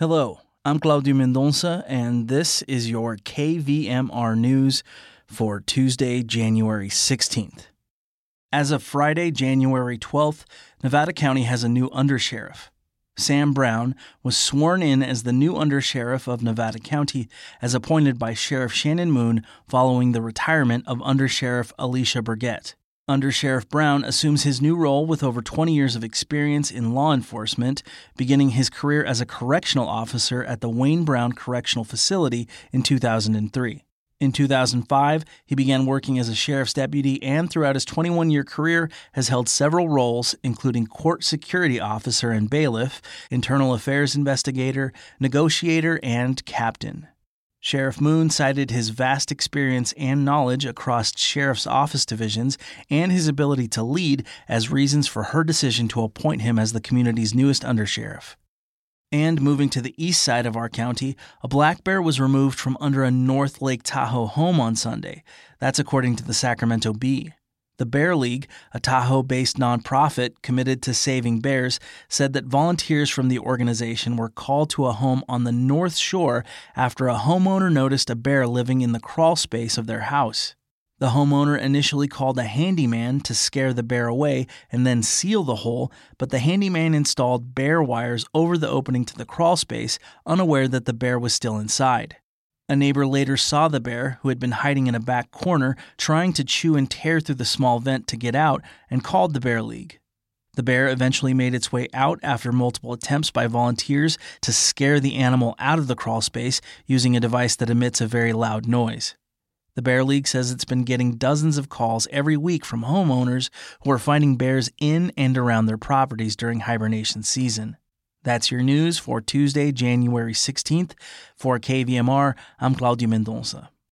Hello, I'm Claudio Mendonça, and this is your KVMR news for Tuesday, January 16th. As of Friday, January 12th, Nevada County has a new undersheriff. Sam Brown was sworn in as the new undersheriff of Nevada County as appointed by Sheriff Shannan Moon following the retirement of Undersheriff Alicia Burget. Under Sheriff Brown assumes his new role with over 20 years of experience in law enforcement, beginning his career as a correctional officer at the Wayne Brown Correctional Facility in 2003. In 2005, he began working as a sheriff's deputy and throughout his 21 year career has held several roles, including court security officer and bailiff, internal affairs investigator, negotiator, and captain. Sheriff Moon cited his vast experience and knowledge across sheriff's office divisions and his ability to lead as reasons for her decision to appoint him as the community's newest undersheriff. And moving to the east side of our county, a black bear was removed from under a North Lake Tahoe home on Sunday. That's according to the Sacramento Bee. The Bear League, a Tahoe based nonprofit committed to saving bears, said that volunteers from the organization were called to a home on the North Shore after a homeowner noticed a bear living in the crawl space of their house. The homeowner initially called a handyman to scare the bear away and then seal the hole, but the handyman installed bear wires over the opening to the crawl space, unaware that the bear was still inside. A neighbor later saw the bear, who had been hiding in a back corner, trying to chew and tear through the small vent to get out, and called the Bear League. The bear eventually made its way out after multiple attempts by volunteers to scare the animal out of the crawl space using a device that emits a very loud noise. The Bear League says it's been getting dozens of calls every week from homeowners who are finding bears in and around their properties during hibernation season. That's your news for Tuesday, January 16th. For KVMR, I'm Claudio Mendonça.